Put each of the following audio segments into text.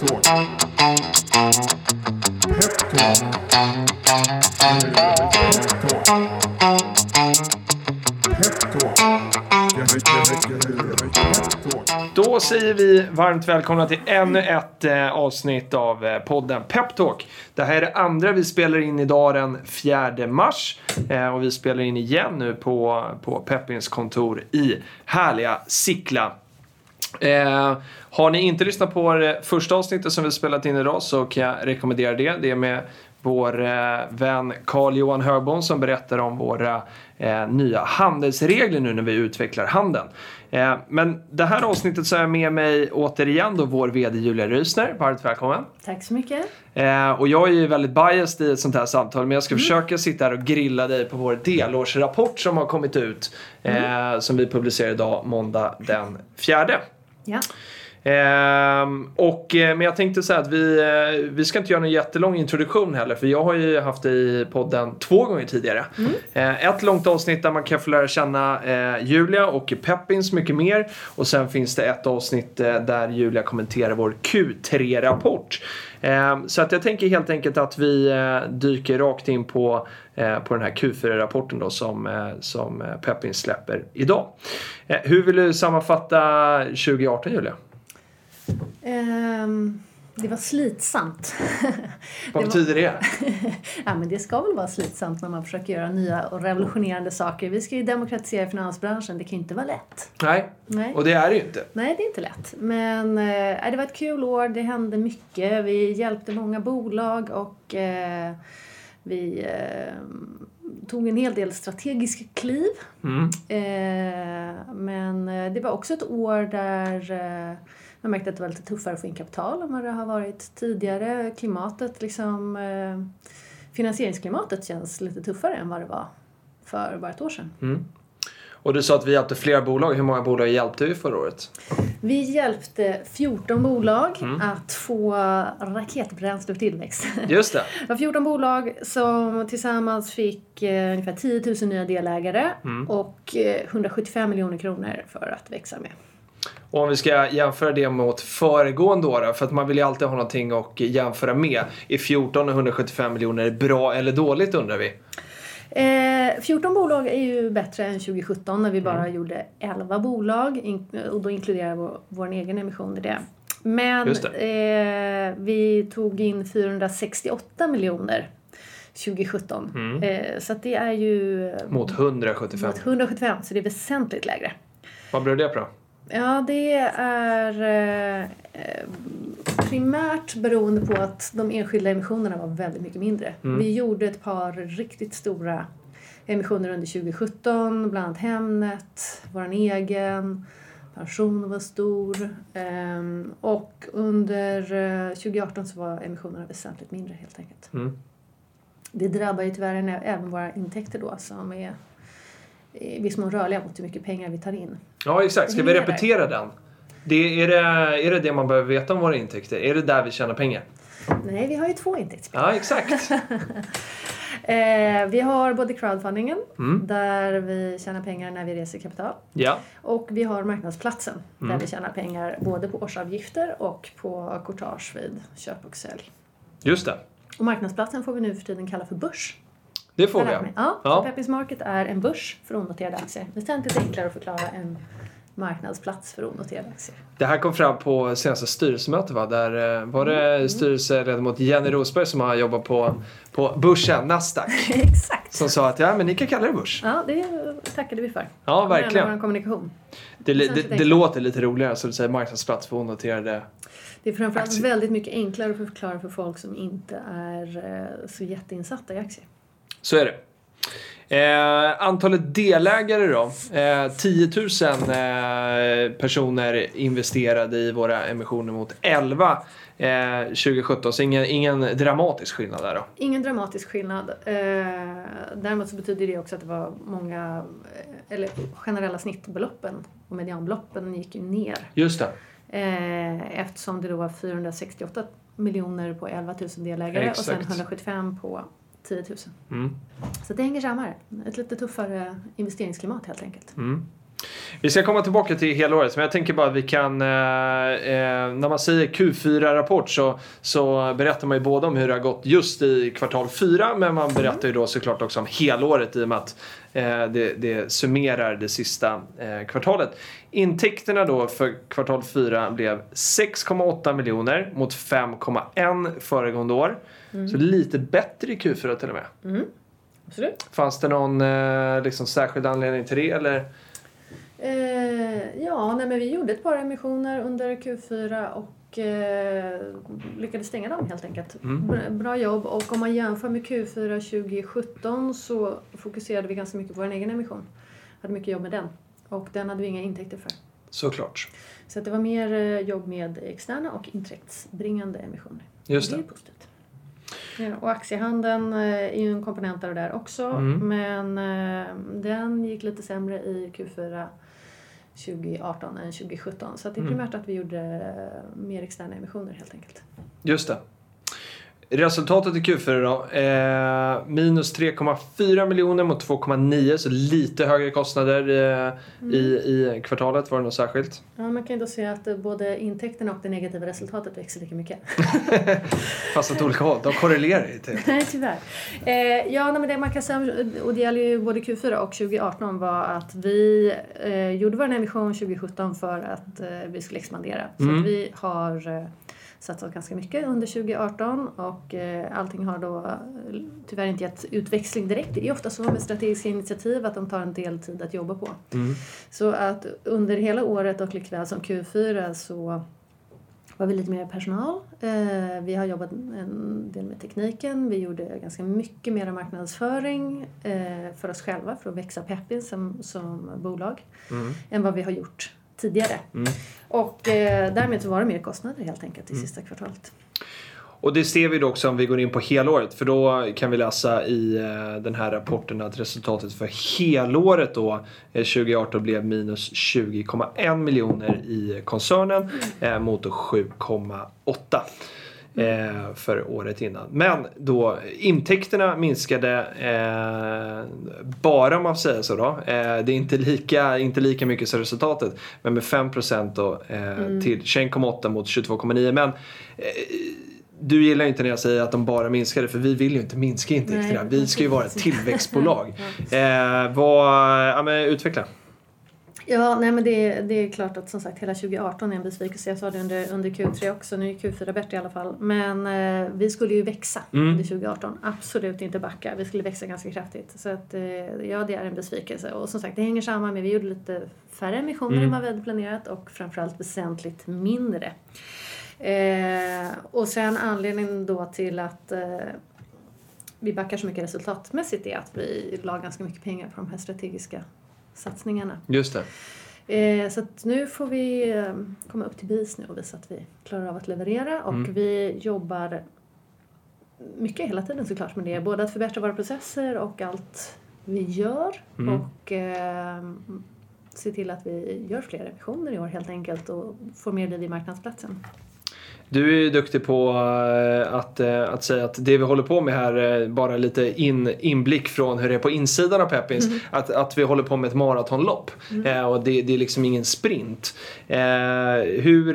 Peptalk. Peptalk. Då säger vi varmt välkomna till ännu ett eh, avsnitt av eh, podden Peptalk. Det här är det andra vi spelar in idag den 4 mars. Eh, och vi spelar in igen nu på, på Peppins kontor i härliga Sickla. Eh, har ni inte lyssnat på det första avsnittet som vi spelat in idag så kan jag rekommendera det. Det är med vår eh, vän Carl-Johan Högbom som berättar om våra eh, nya handelsregler nu när vi utvecklar handeln. Eh, men det här avsnittet så är jag med mig återigen då vår VD Julia Rysner. Varmt välkommen. Tack så mycket. Eh, och jag är ju väldigt biased i ett sånt här samtal men jag ska försöka sitta här och grilla dig på vår delårsrapport som har kommit ut. Eh, Som vi publicerar idag måndag den fjärde. Ja. Ehm, och, eh, men jag tänkte här att vi, eh, vi ska inte göra någon jättelång introduktion heller för jag har ju haft dig i podden två gånger tidigare. Eh, ett långt avsnitt där man kan få lära känna eh, Julia och Peppins mycket mer och sen finns det ett avsnitt eh, där Julia kommenterar vår Q3-rapport. Ehm, så att jag tänker helt enkelt att vi eh, dyker rakt in på, eh, på den här Q4-rapporten då som, eh, som Pepin släpper idag. Hur vill du sammanfatta 2018 Julia? Um det var slitsamt. Vad betyder det? ja, men det ska väl vara slitsamt när man försöker göra nya och revolutionerande saker. Vi ska ju demokratisera finansbranschen. Det kan ju inte vara lätt. Nej, Nej, och det är det ju inte. Nej det är inte lätt. Men eh, det var ett kul år. Det hände mycket. Vi hjälpte många bolag och eh, vi eh, tog en hel del strategiska kliv. Mm. Eh, men eh, det var också ett år där eh, man märkte att det var lite tuffare att få in kapital än vad det har varit tidigare. Klimatet, liksom, eh, finansieringsklimatet känns lite tuffare än vad det var för bara ett år sedan. Och du sa att vi hjälpte flera bolag. Hur många bolag hjälpte vi förra året? Vi hjälpte 14 bolag att få raketbränsle för tillväxt. Just det. Det var 14 bolag som tillsammans fick eh, ungefär 10 000 nya delägare och eh, 175 miljoner kronor för att växa med. Och om vi ska jämföra det mot föregående år för att man vill ju alltid ha någonting att jämföra med. Är 14 och 175 miljoner bra eller dåligt undrar vi? Eh, 14 bolag är ju bättre än 2017 när vi bara gjorde 11 bolag och då inkluderar vår, vår egen emission i det. Men eh, vi tog in 468 miljoner 2017. Eh, så det är ju Mot 175. mot 175 så det är väsentligt lägre. Vad beror det på? Ja, det är eh, eh, primärt beroende på att de enskilda emissionerna var väldigt mycket mindre. Vi gjorde ett par riktigt stora emissioner under 2017, bland annat Hemnet, vår egen, pension var stor. ehm, och under eh, 2018 så var emissionerna väsentligt mindre helt enkelt. Mm. Det drabbar ju tyvärr även våra intäkter då som är i viss mån rörliga mot hur mycket pengar vi tar in. Ja, exakt. Ska vi repetera den? Det, är, det, är det det man behöver veta om våra intäkter? Är det där vi tjänar pengar? Nej, vi har ju två intäktsspår. Ja, exakt. Eh, vi har både crowdfundingen, Mm. där vi tjänar pengar när vi reser kapital. Ja. Och vi har marknadsplatsen, Mm. där vi tjänar pengar både på årsavgifter och på courtage vid köp och sälj. Just det. Och marknadsplatsen får vi nu för tiden kalla för börs. Det får vi. Ja. Ja, Peppins Market är en börs för onoterade aktier. Väsentligt enklare att förklara än marknadsplats för onoterade aktier. Det här kom fram på senaste styrelsemötet va? Där eh, var det Mm. styrelseledamot Jenny Rosberg som har jobbat på, på börsen, Nasdaq. Exakt! Som sa att ja, men ni kan kalla det börs. Ja, det tackade vi för. Ja, verkligen. Vår kommunikation. Det, det, det, enklare. låter lite roligare så du säger marknadsplats för onoterade. Det är framförallt Aktier. väldigt mycket enklare att förklara för folk som inte är eh, så jätteinsatta i aktier. Så är det. Eh, antalet delägare då? Eh, 10 000 eh, personer investerade i våra emissioner mot 11 eh, 2017. Så ingen, ingen dramatisk skillnad där då. Ingen dramatisk skillnad. Eh, däremot så betyder det också att det var många, eh, eller generella snittbeloppen och medianbeloppen gick ju ner. Just det. Eh, eftersom det då var 468 miljoner på 11 000 delägare och sen Exakt. 175 på 10 000. Mm. Så det hänger samman. Ett lite tuffare investeringsklimat helt enkelt. Mm. Vi ska komma tillbaka till helåret, men jag tänker bara att vi kan... Eh, eh, när man säger Q4-rapport så, så berättar man ju både om hur det har gått just i kvartal 4, men man berättar ju då såklart också om helåret i och med att eh, det, det summerar det sista eh, kvartalet. Intäkterna då för kvartal 4 blev 6,8 miljoner mot 5,1 föregående år. Så lite bättre i Q4 till och med. Absolut. Fanns det någon eh, liksom, särskild anledning till det eller? Eh, ja, nej, men vi gjorde ett par emissioner under Q4 och eh, lyckades stänga dem helt enkelt. Bra, bra jobb och om man jämför med Q4 2017 så fokuserade vi ganska mycket på vår egen emission. Hade mycket jobb med den och den hade vi inga intäkter för. Såklart. Så det var mer eh, jobb med externa och intäktsbringande emissioner. Just det det. är positivt. Ja, och aktiehandeln eh, är ju en komponent av det där också. Mm. Men eh, den gick lite sämre i Q4 2018 än 2017. Så det är Mm. primärt att vi gjorde eh, mer externa emissioner helt enkelt. Just det. Resultatet i Q4 då. Eh, minus 3,4 miljoner mot 2,9 så lite högre kostnader eh, i, i kvartalet. Var det något särskilt? Ja, man kan ju då se att eh, både intäkterna och det negativa resultatet växer lika mycket. Fast åt olika håll. De korrelerar ju till. Nej, tyvärr. Eh, ja, men det man kan säga, och det gäller ju både Q4 och 2018, var att vi eh, gjorde vår emission 2017 för att eh, vi skulle expandera. Så Mm. att vi har satsat ganska mycket under 2018 och eh, allting har då eh, tyvärr inte gett utväxling direkt. Det är ofta så med strategiska initiativ att de tar en del tid att jobba på. Mm. Så att under hela året och likväl som Q4 så var vi lite mer personal. Eh, vi har jobbat en del med tekniken. Vi gjorde ganska mycket mer marknadsföring för oss själva för att växa Peppin som, som bolag Mm. än vad vi har gjort tidigare. Mm. Och eh, därmed så var det mer kostnader helt enkelt i sista kvartalet. Och det ser vi då också om vi går in på helåret. För då kan vi läsa i eh, den här rapporten att resultatet för helåret då eh, 2018 blev minus 20,1 miljoner i koncernen eh, mot då 7,8 eh, för året innan. Men då intäkterna minskade eh, bara om man säger så då. Eh, det är inte lika, inte lika mycket som resultatet. Men med 5% då eh, till 21,8 mot 22,9. Men eh, du gillar inte när jag säger att de bara minskade för vi vill ju inte minska intäkterna. Nej, vi ska ju vara ett tillväxtbolag. eh, vad, ja, men utveckla. Ja, nej men det, det är klart att som sagt hela 2018 är en besvikelse. Jag sa det under, under Q3 också, nu är Q4 bättre i alla fall. Men eh, vi skulle ju växa Mm. under 2018, absolut inte backa. Vi skulle växa ganska kraftigt. Så att, eh, ja, det är en besvikelse. Och som sagt, det hänger samman med, vi gjorde lite färre emissioner Mm. än vad vi hade planerat och framförallt väsentligt mindre. Eh, och sen anledningen då till att eh, vi backar så mycket resultatmässigt är att vi la ganska mycket pengar på de här strategiska satsningarna. Just det. Eh, så nu får vi eh, komma upp till bevis nu och visa att vi klarar av att leverera och Mm. vi jobbar mycket hela tiden såklart med det. Både att förbättra våra processer och allt vi gör Mm. och eh, se till att vi gör fler emissioner i år helt enkelt och får mer liv i marknadsplatsen. Du är ju duktig på eh, att, eh, att säga att det vi håller på med här, eh, bara lite in, inblick från hur det är på insidan av Peppins, Mm. att, att vi håller på med ett maratonlopp. Eh, och det, det är liksom ingen sprint. Hur,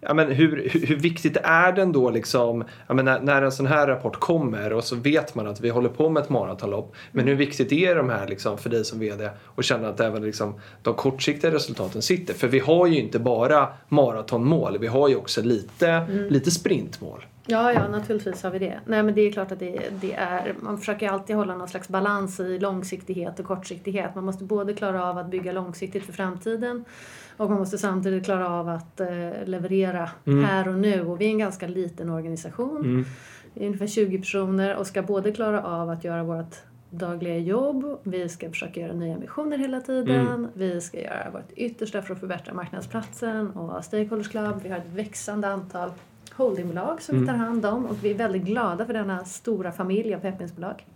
ja, men hur, hur, hur viktigt är den då liksom, ja, men när, när en sån här rapport kommer och så vet man att vi håller på med ett maratonlopp. Men hur viktigt är de här liksom, för dig som VD och känna att även liksom, de kortsiktiga resultaten sitter? För vi har ju inte bara maratonmål, vi har ju också lite, lite sprintmål. Ja, ja, naturligtvis har vi det. Nej, men det är klart att det, det är... Man försöker alltid hålla någon slags balans i långsiktighet och kortsiktighet. Man måste både klara av att bygga långsiktigt för framtiden och man måste samtidigt klara av att eh, leverera här och nu. Och vi är en ganska liten organisation. Mm. Ungefär 20 personer och ska både klara av att göra vårt dagliga jobb, vi ska försöka göra nya emissioner hela tiden, vi ska göra vårt yttersta för att förbättra marknadsplatsen och Stakeholders Club. Vi har ett växande antal holdingbolag som vi tar hand om och vi är väldigt glada för denna stora familj av peppinsbolag.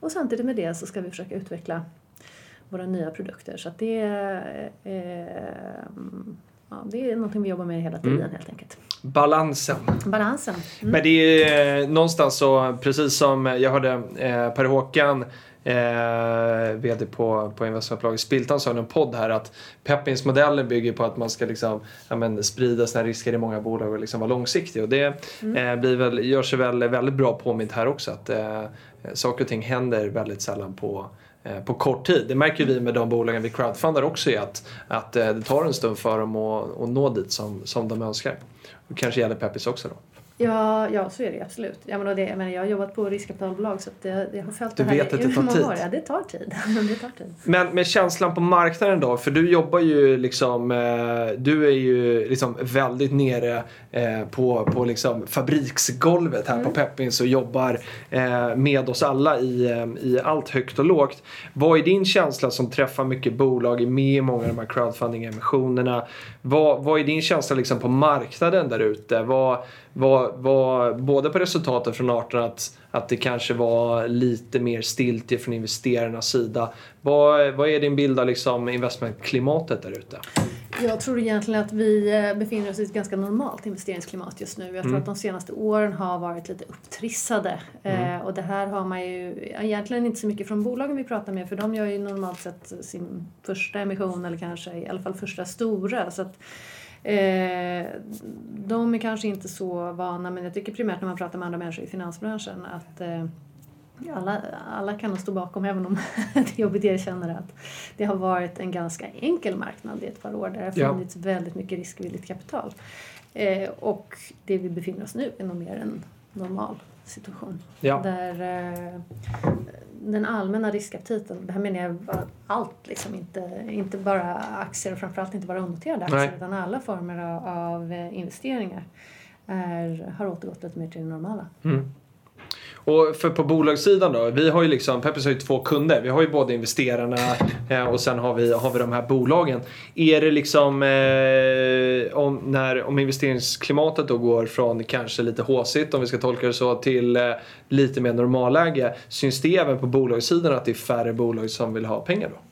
Och samtidigt med det så ska vi försöka utveckla våra nya produkter. Så det, är, eh, ja, det är någonting vi jobbar med hela tiden helt enkelt. Balansen. Balansen. Mm. Men det är eh, någonstans så, precis som jag hörde eh, Per Håkan eh, VD på, på investmentbolaget Spiltan sa i en podd här att Peppins-modellen bygger på att man ska liksom, ja, men, sprida sina risker i många bolag och liksom vara långsiktig. Och det eh, blir väl, gör sig väl väldigt bra påmint här också att eh, saker och ting händer väldigt sällan på Eh, på kort tid. Det märker vi med de bolagen vi crowdfundar också är att, att eh, det tar en stund för dem att, att nå dit som, som de önskar. Och kanske gäller Peppis också då. Ja, ja, så är det absolut. Jag menar, det, jag, menar, jag har jobbat på riskkapitalbolag så jag, jag har följt Du det här vet att det tar tid. år. Ja, det tar tid. det tar tid. Men med känslan på marknaden då, för du jobbar ju liksom, eh, du är ju liksom väldigt nere eh, på, på liksom fabriksgolvet här på Peppins och jobbar eh, med oss alla i, i allt högt och lågt. Vad är din känsla som träffar mycket bolag, är med i många av de här crowdfunding-emissionerna? Vad, vad är din känsla liksom på marknaden där ute? Vad, vad, vad, både på resultaten från 18 att, att det kanske var lite mer stiltje från investerarnas sida. Vad, vad är din bild av liksom investmentklimatet där ute? Jag tror egentligen att vi eh, befinner oss i ett ganska normalt investeringsklimat just nu. Jag tror Mm. att de senaste åren har varit lite upptrissade. Mm. Eh, och det här har man ju egentligen inte så mycket från bolagen vi pratar med för de gör ju normalt sett sin första emission eller kanske i alla fall första stora. Så att, eh, de är kanske inte så vana men jag tycker primärt när man pratar med andra människor i finansbranschen att eh, alla, alla kan nog stå bakom, även om det är jobbigt det, att det har varit en ganska enkel marknad i ett par år där det har Ja. funnits väldigt mycket riskvilligt kapital. Eh, och det vi befinner oss nu är nog mer en normal situation. Ja. Där eh, den allmänna riskaptiten, det här menar jag allt, liksom, inte, inte bara aktier och framförallt inte bara onoterade aktier Nej. utan alla former av, av investeringar är, har återgått lite mer till det normala. Mm. Och för på bolagssidan då, vi har ju liksom, Peppers har ju två kunder. Vi har ju både investerarna eh, och sen har vi, har vi de här bolagen. Är det liksom, eh, om, när, om investeringsklimatet då går från kanske lite håsigt, om vi ska tolka det så, till eh, lite mer normalläge. Syns det även på bolagssidan att det är färre bolag som vill ha pengar då?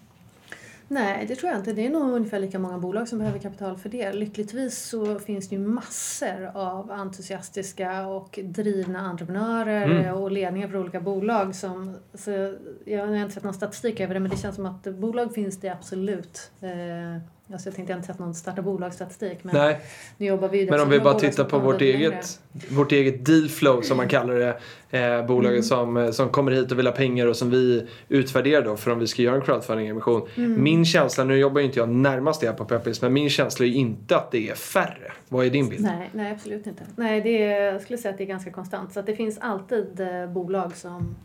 Nej, det tror jag inte. Det är nog ungefär lika många bolag som behöver kapital för det. Lyckligtvis så finns det ju massor av entusiastiska och drivna entreprenörer Mm. och ledningar för olika bolag. Som, så jag har inte sett någon statistik över det, men det känns som att bolag finns det absolut. Eh, alltså jag tänkte jag har inte sett någon starta bolagsstatistik, men Nej, nu jobbar vi ju men om dessutom vi bara tittar på vårt eget, vårt eget dealflow som man kallar det. Eh, bolaget Mm. som, eh, som kommer hit och vill ha pengar och som vi utvärderar då för om vi ska göra en crowdfunding-emission. Mm. Min känsla, nu jobbar ju inte jag närmast det här på Peppis, men min känsla är ju inte att det är färre. Vad är din bild? Nej, nej, absolut inte. Nej, det är, jag skulle säga att det är ganska konstant. Så att det finns alltid eh, bolag som,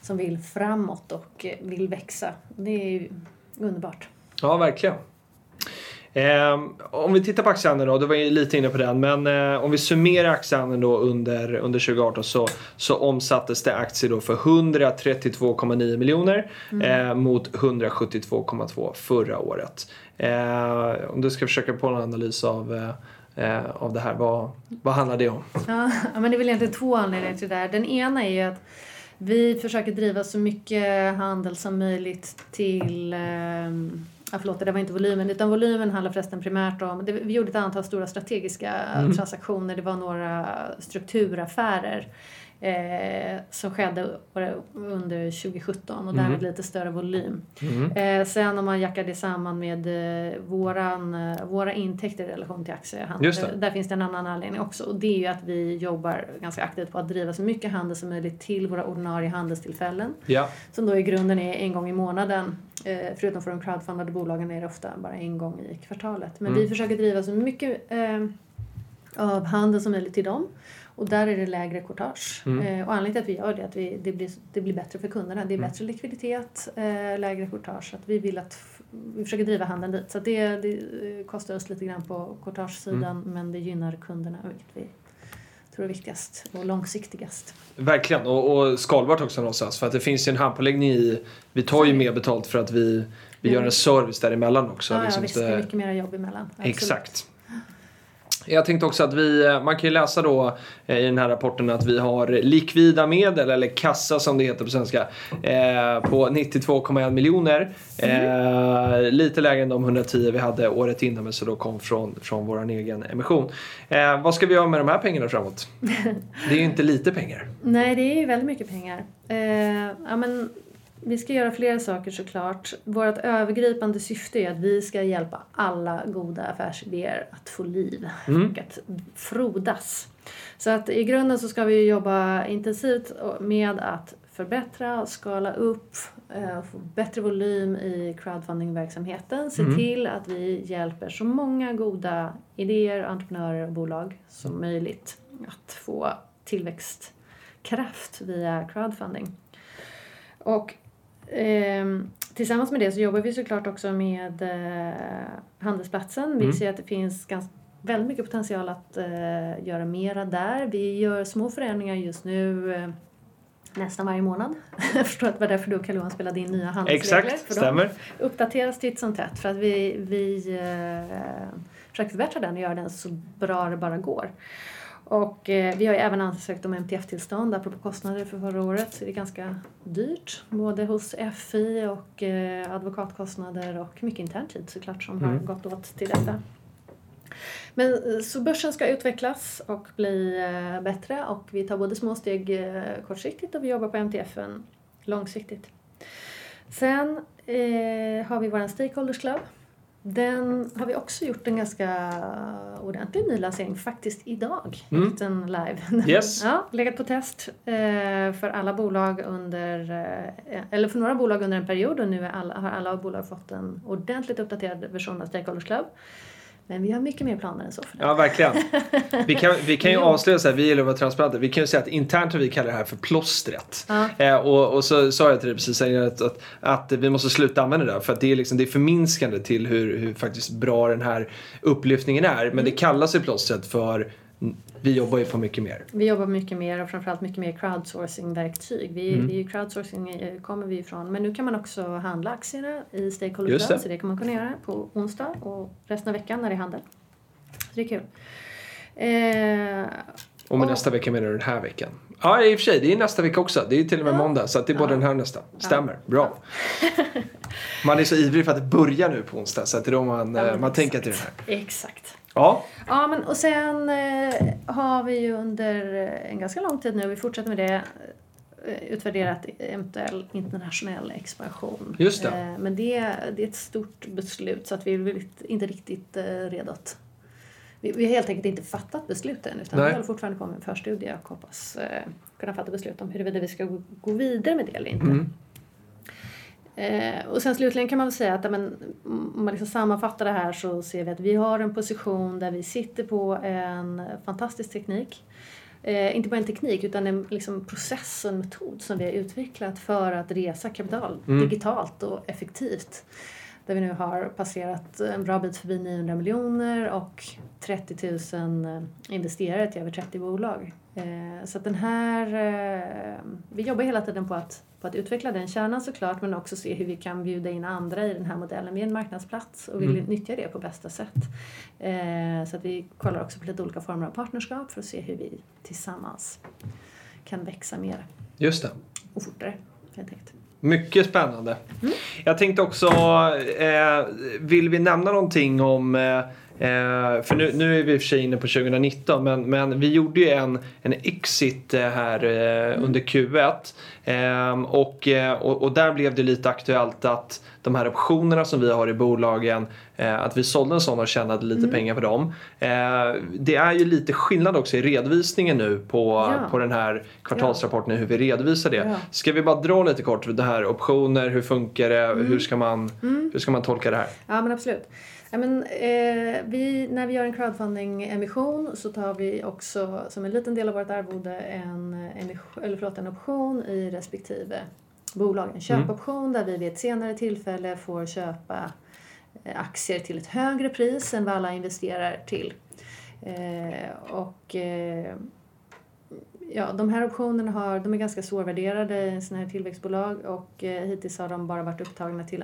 som vill framåt och eh, vill växa. Det är ju underbart. Ja, verkligen. Ehm, om vi tittar på aktiehandeln då, du var ju lite inne på den, men eh, om vi summerar aktiehandeln då under, under 2018 så, så omsattes det aktier då för 132,9 miljoner eh, mot 172,2 förra året. Eh, om du ska försöka på en analys av, eh, eh, av det här, vad, vad handlar det om? Ja, men det är väl egentligen två anledningar till det där. Den ena är ju att vi försöker driva så mycket handel som möjligt till ehm, Ja, förlåt, det var inte volymen, utan volymen handlar förresten primärt om... Det, vi gjorde ett antal stora strategiska transaktioner. Det var några strukturaffärer eh, som skedde under 2017 och därmed lite större volym. Eh, sen om man jackar det samman med eh, våran, eh, våra intäkter i relation till aktiehandel. Det. Där finns det en annan anledning också. Och det är ju att vi jobbar ganska aktivt på att driva så mycket handel som möjligt till våra ordinarie handelstillfällen. Ja, Som då i grunden är en gång i månaden. Eh, förutom för de crowdfundade bolagen är det ofta bara en gång i kvartalet. Men Mm. vi försöker driva så mycket eh, av handel som möjligt till dem. Och där är det lägre courtage. Mm. Eh, och anledningen till att vi gör det är att vi, det, blir, det blir bättre för kunderna. Det är bättre likviditet, eh, lägre courtage. Att vi vill att vi försöker driva handeln dit. Så det, det eh, kostar oss lite grann på courtagesidan men det gynnar kunderna vilket vi tror är viktigast och långsiktigast. verkligen. Och, och skalbart också någonstans. För att det finns ju en handpåläggning i... Vi tar ju mer betalt för att vi, vi gör en service däremellan också. Ja, ja liksom visst, det är mycket mer jobb emellan. Absolut. Exakt. Jag tänkte också att vi, eh, man kan ju läsa då eh, i den här rapporten att vi har likvida medel, eller kassa som det heter på svenska, eh, på 92,1 miljoner. Eh, lite lägre än de 110 vi hade året innan men så då kom från, från vår egen emission. Vad ska vi göra med de här pengarna framåt? Det är ju inte lite pengar. Nej, det är ju väldigt mycket pengar. Ja, men Vi ska göra flera saker såklart. Vårt övergripande syfte är att vi ska hjälpa alla goda affärsidéer att få liv och att frodas. Så att i grunden så ska vi jobba intensivt med att förbättra, skala upp, eh, få bättre volym i crowdfundingverksamheten. Se till att vi hjälper så många goda idéer, entreprenörer och bolag som möjligt att få tillväxtkraft via crowdfunding. Och ehm, tillsammans med det så jobbar vi såklart också med eh, handelsplatsen. Vi ser att det finns ganska, väldigt mycket potential att eh, göra mera där. Vi gör små förändringar just nu eh, nästan varje månad. Jag förstår att det var därför du och Carl-Johan spelade in nya handelsregler. Exakt, för de stämmer. uppdateras titt som tätt för att vi, vi eh, försöker förbättra den och göra den så bra det bara går. Och eh, vi har ju även ansökt om MTF-tillstånd apropå kostnader för förra året så det är ganska dyrt både hos FI och eh, advokatkostnader och mycket intern tid såklart som har gått åt till detta. Men eh, så börsen ska utvecklas och bli eh, bättre och vi tar både små steg eh, kortsiktigt och vi jobbar på MTFen långsiktigt. Sen eh, har vi vår Stakeholders Club. Den har vi också gjort en ganska ordentlig nylansering faktiskt idag. Mm. Den live. Yes. ja, legat på test eh, för alla bolag under, eh, eller för några bolag under en period och nu alla, har alla bolag fått en ordentligt uppdaterad version av Stakeholders Club. Men vi har mycket mer planer än så för det. Ja, verkligen. Vi kan, vi kan ju avslöja så här, vi gillar att vara transparenta. Vi kan ju säga att internt har vi kallat det här för plåstret. Ja. Eh, och, och så sa jag till dig precis att, att, att vi måste sluta använda det där. För att det är, liksom, det är förminskande till hur, hur faktiskt bra den här upplyftningen är. Men det kallas ju plåstret för vi jobbar ju på mycket mer. Vi jobbar mycket mer och framförallt mycket mer crowdsourcing-verktyg. Vi, Mm. ju crowdsourcing eh, kommer vi ifrån. Men nu kan man också handla aktierna i Stakeholder Club. Så det kan man kunna göra på onsdag och resten av veckan när det är handel. Så det är kul. Eh, Och med Och- nästa vecka menar du den här veckan? Ja, i och för sig. Det är nästa vecka också. Det är till och med Ja. måndag. Så det är både Ja. den här och nästa. Stämmer. Bra. Man är så ivrig för att det börjar nu på onsdag. Så att det är då man, Ja, eh, man tänker till den här. exakt. Ja. Ja, men och sen eh, har vi ju under eh, en ganska lång tid nu, vi fortsätter med det, eh, utvärderat eventuell internationell expansion. Just det. Men det, det är ett stort beslut så att vi är inte riktigt redo vi, vi har helt enkelt inte fattat beslut än utan Nej. vi håller fortfarande på med en förstudie och hoppas kunna fatta beslut om huruvida vi ska gå, gå vidare med det eller inte. Mm. Eh, och sen slutligen kan man säga att men, om man liksom sammanfattar det här så ser vi att vi har en position där vi sitter på en fantastisk teknik. Eh, inte bara en teknik utan en liksom, process och en metod som vi har utvecklat för att resa kapital digitalt och effektivt. Där vi nu har passerat en bra bit förbi 900 miljoner och 30 000 investerare till över 30 bolag. Eh, så den här, eh, vi jobbar hela tiden på att, på att utveckla den kärnan såklart men också se hur vi kan bjuda in andra i den här modellen. Vi är en marknadsplats och vill nyttja det på bästa sätt. Eh, så att vi kollar också på lite olika former av partnerskap för att se hur vi tillsammans kan växa mer Just det. och fortare helt enkelt. Mycket spännande. Mm. Jag tänkte också, eh, vill vi nämna någonting om eh, Eh, för nu, nu är vi i och för sig inne på 2019 men, men vi gjorde ju en, en exit eh, här eh, Mm. under Q1 Ehm, och, eh, och, och där blev det lite aktuellt att de här optionerna som vi har i bolagen eh, att vi sålde en sån och tjänade lite Mm. pengar på dem. Eh, det är ju lite skillnad också i redovisningen nu på, Ja. på den här kvartalsrapporten hur vi redovisar det. Ja. Ska vi bara dra lite kort det här optioner, hur funkar det, Mm. hur, ska man, hur ska man tolka det här? Ja men absolut. Ja, men, eh, vi, när vi gör en crowdfunding-emission så tar vi också som en liten del av vårt arvode en, emission, eller förlåt, en option i respektive bolag. En köpoption där vi vid ett senare tillfälle får köpa eh, aktier till ett högre pris än vad alla investerar till. Eh, och eh, Ja, de här optionerna har, de är ganska svårvärderade i sådana här tillväxtbolag och eh, hittills har de bara varit upptagna till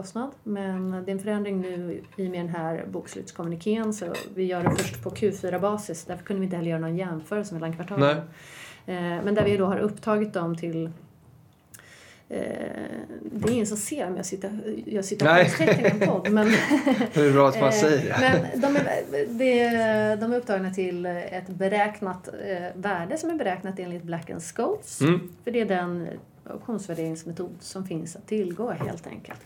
anskaffningskostnad. Men det är en förändring nu i och med den här bokslutskommunikén så vi gör det först på Q4-basis. Därför kunde vi inte heller göra någon jämförelse mellan kvartalen. Nej. Eh, men där vi då har upptagit dem till eh, det är ingen som ser om jag sitter, jag sitter Nej. och tecken i en podd. Men, Det är bra att man Eh, säger. Men de är, de är upptagna till ett beräknat värde som är beräknat enligt Black Scholes. Mm. För det är den optionsvärderingsmetod som finns att tillgå helt enkelt.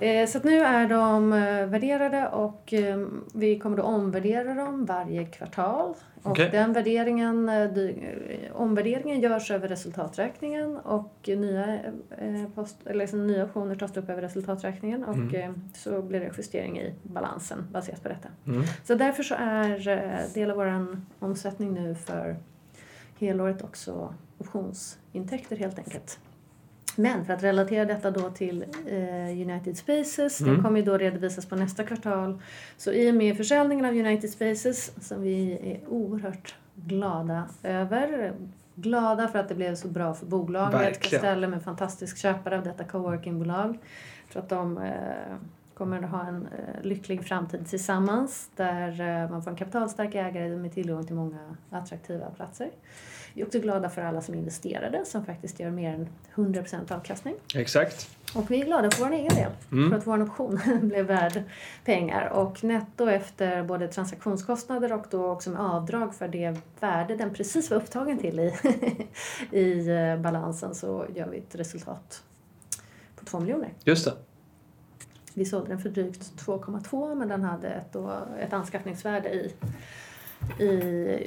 Eh, så nu är de eh, värderade och eh, vi kommer då omvärdera dem varje kvartal. Och den värderingen, omvärderingen görs över resultaträkningen och nya, post, eller liksom nya optioner tas upp över resultaträkningen och Mm. så blir det justering i balansen baserat på detta. Mm. Så därför så är del av vår omsättning nu för helåret också optionsintäkter helt enkelt. Men för att relatera detta då till eh, United Spaces, Mm. den kommer ju då redovisas på nästa kvartal. Så i och med försäljningen av United Spaces, som vi är oerhört glada över, glada för att det blev så bra för bolaget, Verkligen. Castellum är en fantastisk köpare av detta coworkingbolag. Jag tror att de eh, kommer att ha en eh, lycklig framtid tillsammans där eh, man får en kapitalstark ägare med tillgång till många attraktiva platser. Vi är också glada för alla som investerade som faktiskt gör mer än 100% avkastning. Exakt. Och vi är glada för vår egen del, Mm. för att vår option blev värd pengar. Och netto efter både transaktionskostnader och då också med avdrag för det värde den precis var upptagen till i, i eh, balansen så gör vi ett resultat på 2 miljoner. Just det. Vi sålde den för drygt 2,2 men den hade ett, då, ett anskaffningsvärde i, i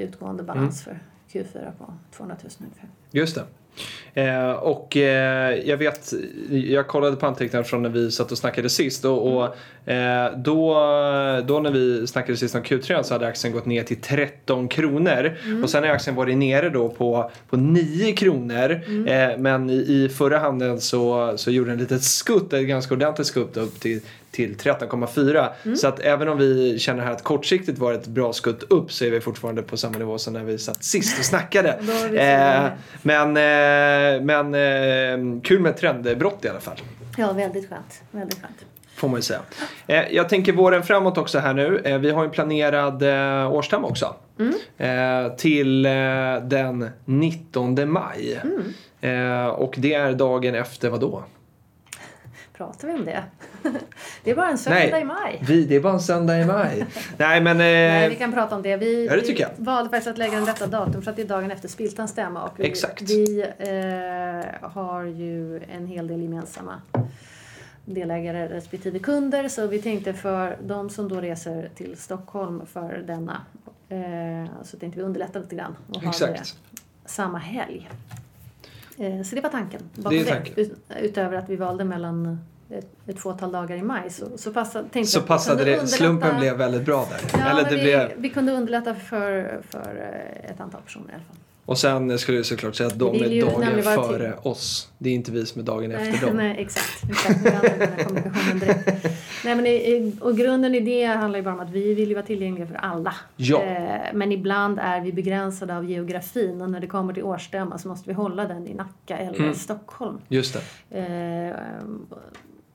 utgående balans för Q4 på 200 000 ungefär. Just det. Eh, och eh, jag vet, jag kollade på anteckningar från när vi satt och snackade sist och, och eh, då, då när vi snackade sist om Q3 så hade aktien gått ner till 13 kronor och sen har aktien varit nere då på, på 9 kronor eh, men i, i förra handeln så, så gjorde den ett litet skutt, ett ganska ordentligt skutt upp till till 13,4. Så att även om vi känner här att kortsiktigt var ett bra skutt upp så är vi fortfarande på samma nivå som när vi satt sist och snackade. Eh, men eh, men eh, kul med trendbrott i alla fall. Ja, väldigt skönt. Väldigt skönt. Får man ju säga. Eh, jag tänker våren framåt också här nu. Eh, vi har en planerad eh, årsstämma också. Eh, till den 19 maj. Eh, och det är dagen efter vad då? Pratar vi om det? Det är bara en söndag i maj. Vi, det är bara en söndag i maj. Nej men... Eh, Nej, vi kan prata om det. Vi, Ja, det tycker jag. vi valde faktiskt att lägga den rätta datum för att det är dagen efter Spiltans stämma. Och vi, Exakt. Vi eh, har ju en hel del gemensamma delägare respektive kunder. Så vi tänkte för de som då reser till Stockholm för denna eh, så tänkte vi underlätta lite grann och ha det Exakt. samma helg. Eh, så det var tanken. Det är tanken. Ut- Utöver att vi valde mellan ett, ett fåtal dagar i maj så, så, passade, tänkte Så passade det. Slumpen blev väldigt bra där. Ja, Eller det vi, blev, vi kunde underlätta för, för eh, ett antal personer i alla fall. och sen skulle jag såklart säga att de är dagen före oss. Det är inte vi som är dagen efter dem. nej, exakt. Nej, men i, och grunden i det handlar ju bara om att vi vill ju vara tillgängliga för alla. Ja. Eh, men ibland är vi begränsade av geografin och när det kommer till årsstämma så måste vi hålla den i Nacka eller Mm. Stockholm. Just det. Eh,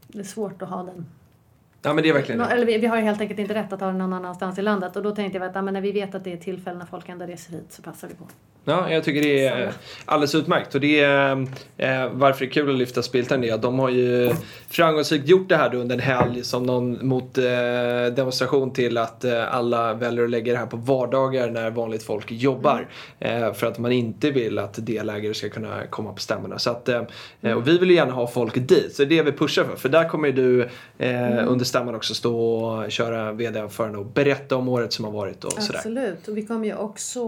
det är svårt att ha den. Ja men det är verkligen det. Eller vi, vi har ju helt enkelt inte rätt att ha den någon annanstans i landet och då tänkte jag att ja, men när vi vet att det är tillfällen när folk ändå reser hit så passar vi på. Ja, jag tycker det är alldeles utmärkt. Och det är, eh, varför det är kul att lyfta Spiltan är att de har ju framgångsrikt gjort det här under en helg som någon mot eh, demonstration till att eh, alla väljer att lägga det här på vardagar när vanligt folk jobbar. Eh, för att man inte vill att delägare ska kunna komma på stämmorna. Så att, eh, och vi vill ju gärna ha folk dit, så det är det vi pushar för. För där kommer ju du eh, under stämman också stå och köra vd-anförande och berätta om året som har varit och sådär. Absolut. Och vi kommer ju också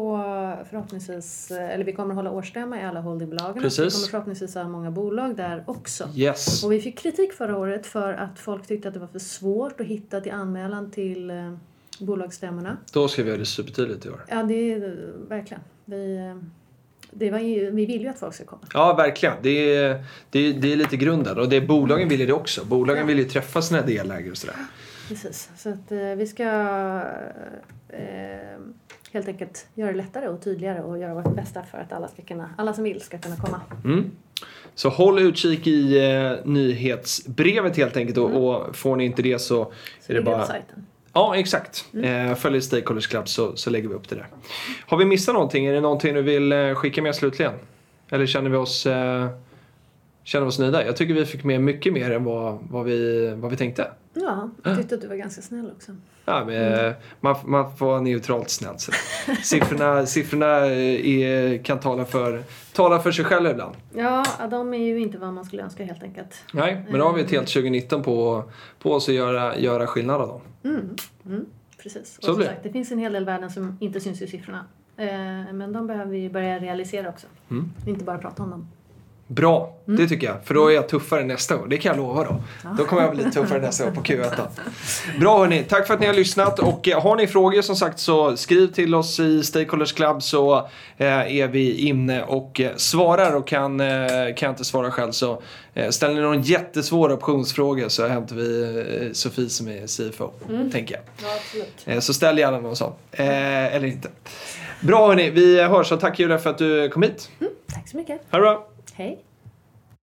förhoppningsvis, eller vi kommer hålla årsstämma i alla holdingbolagen. Precis. Vi kommer förhoppningsvis ha många bolag där också. Yes. Och vi fick kritik förra året för att folk tyckte att det var för svårt att hitta till anmälan till eh, bolagsstämmorna. Då ska vi göra det supertydligt i år. Ja, det är verkligen. Vi, eh, det var ju, vi vill ju att folk ska komma. Ja, verkligen. Det är, det är, det är lite grunden. Och det, bolagen vill ju det också. Bolagen Ja. vill ju träffa sina delägare och sådär. Precis. Så att eh, vi ska eh, helt enkelt göra det lättare och tydligare och göra vårt bästa för att alla, ska kunna, alla som vill ska kunna komma. Mm. Så håll utkik i eh, nyhetsbrevet helt enkelt. Och, och får ni inte det så Så är det bara... sajten. Ja, exakt. Eh, mm. följ Stakeholders Club så, så lägger vi upp det där. Har vi missat någonting? Är det någonting du vill eh, skicka med slutligen? Eller känner vi oss, eh, känner oss nöjda. Jag tycker vi fick med mycket mer än vad, vad, vi, vad vi tänkte. Ja, jag tyckte att du var ganska snäll också. Ja, men, man, man får vara neutralt snäll. Så. Siffrorna, siffrorna är, kan tala för, tala för sig själva ibland. Ja, de är ju inte vad man skulle önska helt enkelt. Nej, men då har vi ett helt 2019 på, på oss att göra, göra skillnad av dem. Mm, mm, precis. Och Så som sagt, det finns en hel del värden som inte syns i siffrorna. Eh, men de behöver vi börja realisera också. Mm. Inte bara prata om dem. Bra, det tycker jag. För då är jag tuffare nästa gång. Det kan jag lova då. Då kommer jag bli tuffare nästa gång på Q1. då. Bra hörni, tack för att ni har lyssnat. Och eh, har ni frågor som sagt så skriv till oss i Stakeholders Club så eh, är vi inne och eh, svarar. Och kan, kan jag inte svara själv så ställer ni någon jättesvår optionsfråga så hämtar vi Sofie som är CFO, tänker jag. Ja, så ställ gärna någon sån. Eller inte. Bra hörni, vi hörs och tack Julia för att du kom hit. Tack så mycket. Ha det bra! Okay.